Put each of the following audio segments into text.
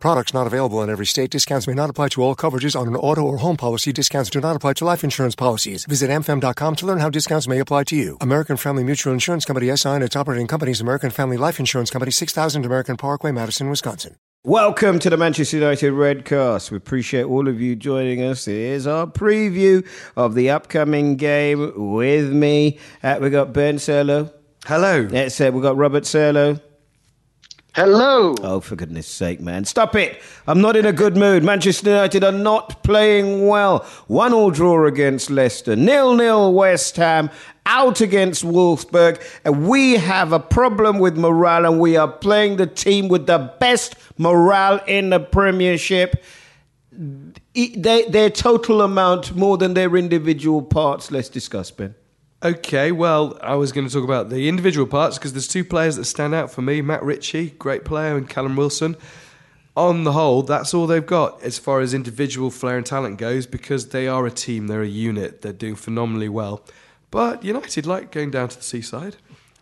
Products not available in every state. Discounts may not apply to all coverages on an auto or home policy. Discounts do not apply to life insurance policies. Visit amfam.com to learn how discounts may apply to you. American Family Mutual Insurance Company SI and its operating companies American Family Life Insurance Company 6000 American Parkway, Madison, Wisconsin. Welcome to the Manchester United Redcast. We appreciate all of you joining us. Here's our preview of the upcoming game with me. Uh, we got Ben Serlo. Hello. That's it. We got Robert Serlo. Hello. Oh, for goodness sake, man. Stop it. I'm not in a good mood. Manchester United are not playing well. One all draw against Leicester. Nil nil West Ham. Out against Wolfsburg. And we have a problem with morale, and we are playing the team with the best morale in the Premiership. They, their total amount more than their individual parts. Let's discuss, Ben. Okay, well, I was going to talk about the individual parts because there's two players that stand out for me Matt Ritchie, great player, and Callum Wilson. On the whole, that's all they've got as far as individual flair and talent goes because they are a team, they're a unit, they're doing phenomenally well. But United like going down to the seaside,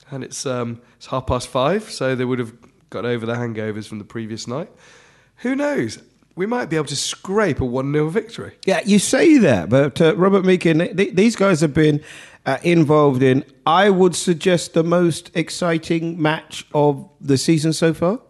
and it's, um, it's half past five, so they would have got over the hangovers from the previous night. Who knows? We might be able to scrape a 1 0 victory. Yeah, you say that, but uh, Robert Meakin, th- these guys have been uh, involved in, I would suggest, the most exciting match of the season so far.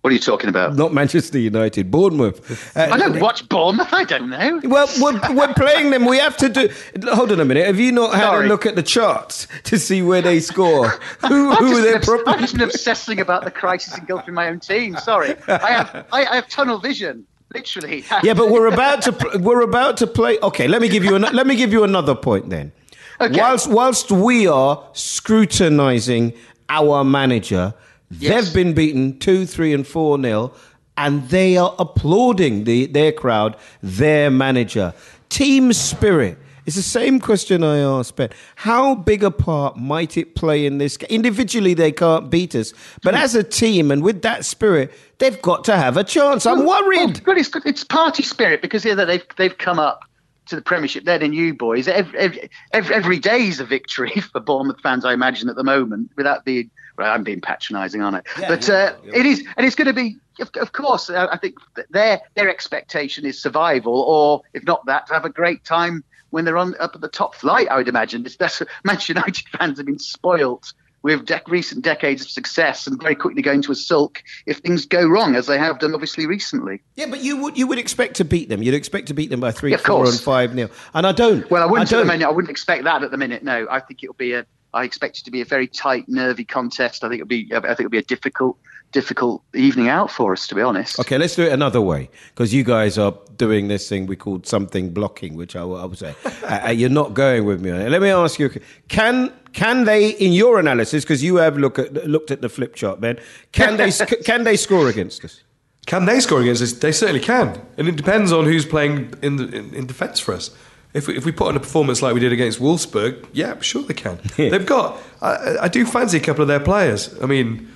What are you talking about? Not Manchester United, Bournemouth. Uh, I don't watch Bournemouth. I don't know. Well, we're, we're playing them. We have to do. Hold on a minute. Have you not had Sorry. a look at the charts to see where they score? Who, I've who they're proper- I've just been obsessing about the crisis engulfing my own team. Sorry, I have I, I have tunnel vision, literally. Yeah, but we're about to pl- we're about to play. Okay, let me give you an, let me give you another point then. Okay. Whilst whilst we are scrutinising our manager, Yes. they've been beaten two, three, and four nil, and they are applauding the their crowd, their manager. Team spirit. It's the same question I asked Ben. How big a part might it play in this game? Individually, they can't beat us, but as a team and with that spirit, they've got to have a chance. I'm Well, worried. good. It's, it's party spirit because yeah, they've they've come up to the Premiership. They're the new boys. Every, every, every, every day is a victory for Bournemouth fans, I imagine, at the moment. Without being, well, I'm being patronising, aren't I? Yeah, but you uh, are. it is, and it's going to be. Of, of course, I think their their expectation is survival, or if not that, to have a great time when they're on up at the top flight. I would imagine. It's, that's Manchester United fans have been spoilt with dec recent decades of success and very quickly going to a sulk if things go wrong, as they have done obviously recently. Yeah, but you would you would expect to beat them. You'd expect to beat them by three, Yeah, four, course. and five nil. And I don't. Well, I wouldn't. I don't. minute, I wouldn't expect that at the minute. No, I think it'll be a. I expect it to be a very tight, nervy contest. I think it'll be. I think it'll be a difficult, difficult evening out for us, to be honest. Okay, let's do it another way because you guys are doing this thing we called something blocking, which I, will- I would say uh, uh, you're not going with me on it. Let me ask you: Can can they, in your analysis, because you have look at, looked at the flip chart, Ben, can they can they score against us? Can they score against us? They certainly can. And it depends on who's playing in, the, in, in defence for us. If we, if we put on a performance like we did against Wolfsburg, yeah, sure they can. They've got. I, I do fancy a couple of their players. I mean,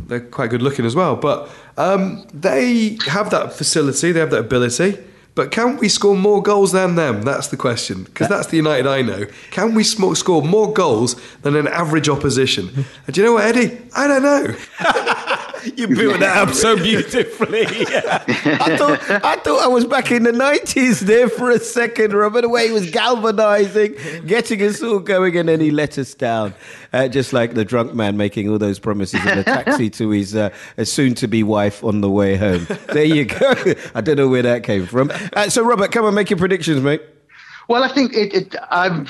they're quite good looking as well. But um, they have that facility, they have that ability. But can we score more goals than them? That's the question. Because that's the United I know. Can we score more goals than an average opposition? And do you know what, Eddie? I don't know. You built that up so beautifully. I thought I thought I was back in the nineties there for a second, Robert. The way he was galvanising, getting us all going, and then he let us down, uh, just like the drunk man making all those promises in a taxi to his uh, soon-to-be wife on the way home. There you go. I don't know where that came from. Uh, so, Robert, come on, make your predictions, mate. Well, I think it, it, I'm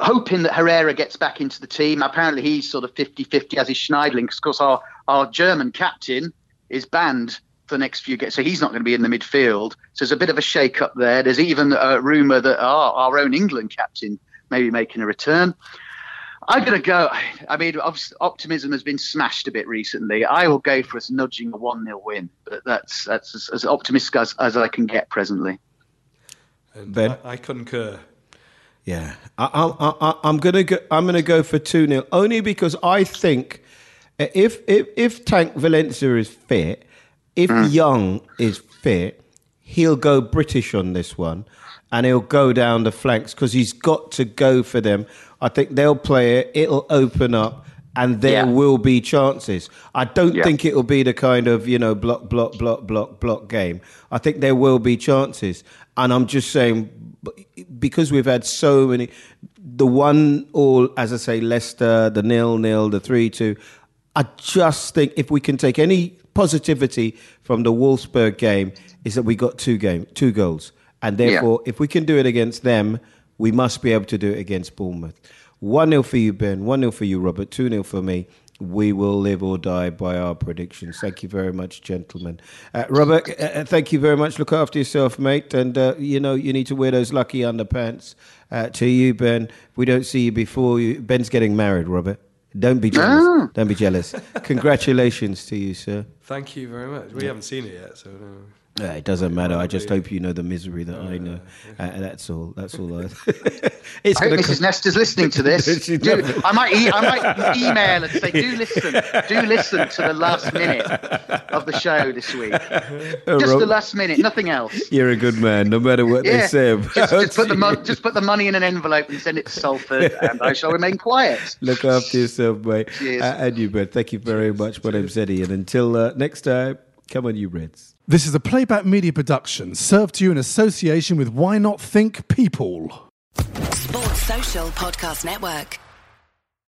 hoping that Herrera gets back into the team. Apparently, he's sort of 50 50 as is Schneiderlin, because, of course, our, our German captain is banned for the next few games, so he's not going to be in the midfield. So there's a bit of a shake up there. There's even a rumour that our, our own England captain may be making a return. I'm going to go. I mean, optimism has been smashed a bit recently. I will go for us nudging a 1 0 win, but that's that's as, as optimistic as, as I can get presently. And ben? I, I concur. Yeah, I, am gonna go. I'm gonna go for two 0 only because I think if if if Tank Valencia is fit, if mm. Young is fit, he'll go British on this one, and he'll go down the flanks because he's got to go for them. I think they'll play it. It'll open up. And there yeah. will be chances. I don't yeah. think it will be the kind of you know block, block, block, block, block game. I think there will be chances, and I'm just saying because we've had so many, the one all, as I say, Leicester, the nil nil, the three two. I just think if we can take any positivity from the Wolfsburg game, is that we got two game, two goals, and therefore, yeah. if we can do it against them, we must be able to do it against Bournemouth. One 0 for you, Ben. One 0 for you, Robert. Two 0 for me we will live or die by our predictions. Thank you very much, gentlemen. Uh, Robert, uh, uh, thank you very much. Look after yourself, mate. And, uh, you know, you need to wear those lucky underpants. Uh, to you, Ben, we don't see you before you. Ben's getting married, Robert. Don't be jealous. No. Don't be jealous. Congratulations to you, sir. Thank you very much. We yeah. haven't seen it yet, so. Yeah, it doesn't matter. I just hope you know the misery that I know. Uh, that's all. That's all. I, it's I hope Mrs. Nestor's listening to this. do, I might. E- I might email and say, "Do listen. Do listen to the last minute of the show this week. Oh, just Rob, the last minute. Nothing else." You're a good man, no matter what yeah. they say. Just, just, put the mo- just put the money in an envelope and send it to Salford, and I shall remain quiet. Look after yourself, mate. Cheers. Uh, and you, Ben. Thank you very Cheers. much. My name's Eddie, and until uh, next time, come on, you Reds. This is a playback media production served to you in association with Why Not Think People. Sports Social Podcast Network.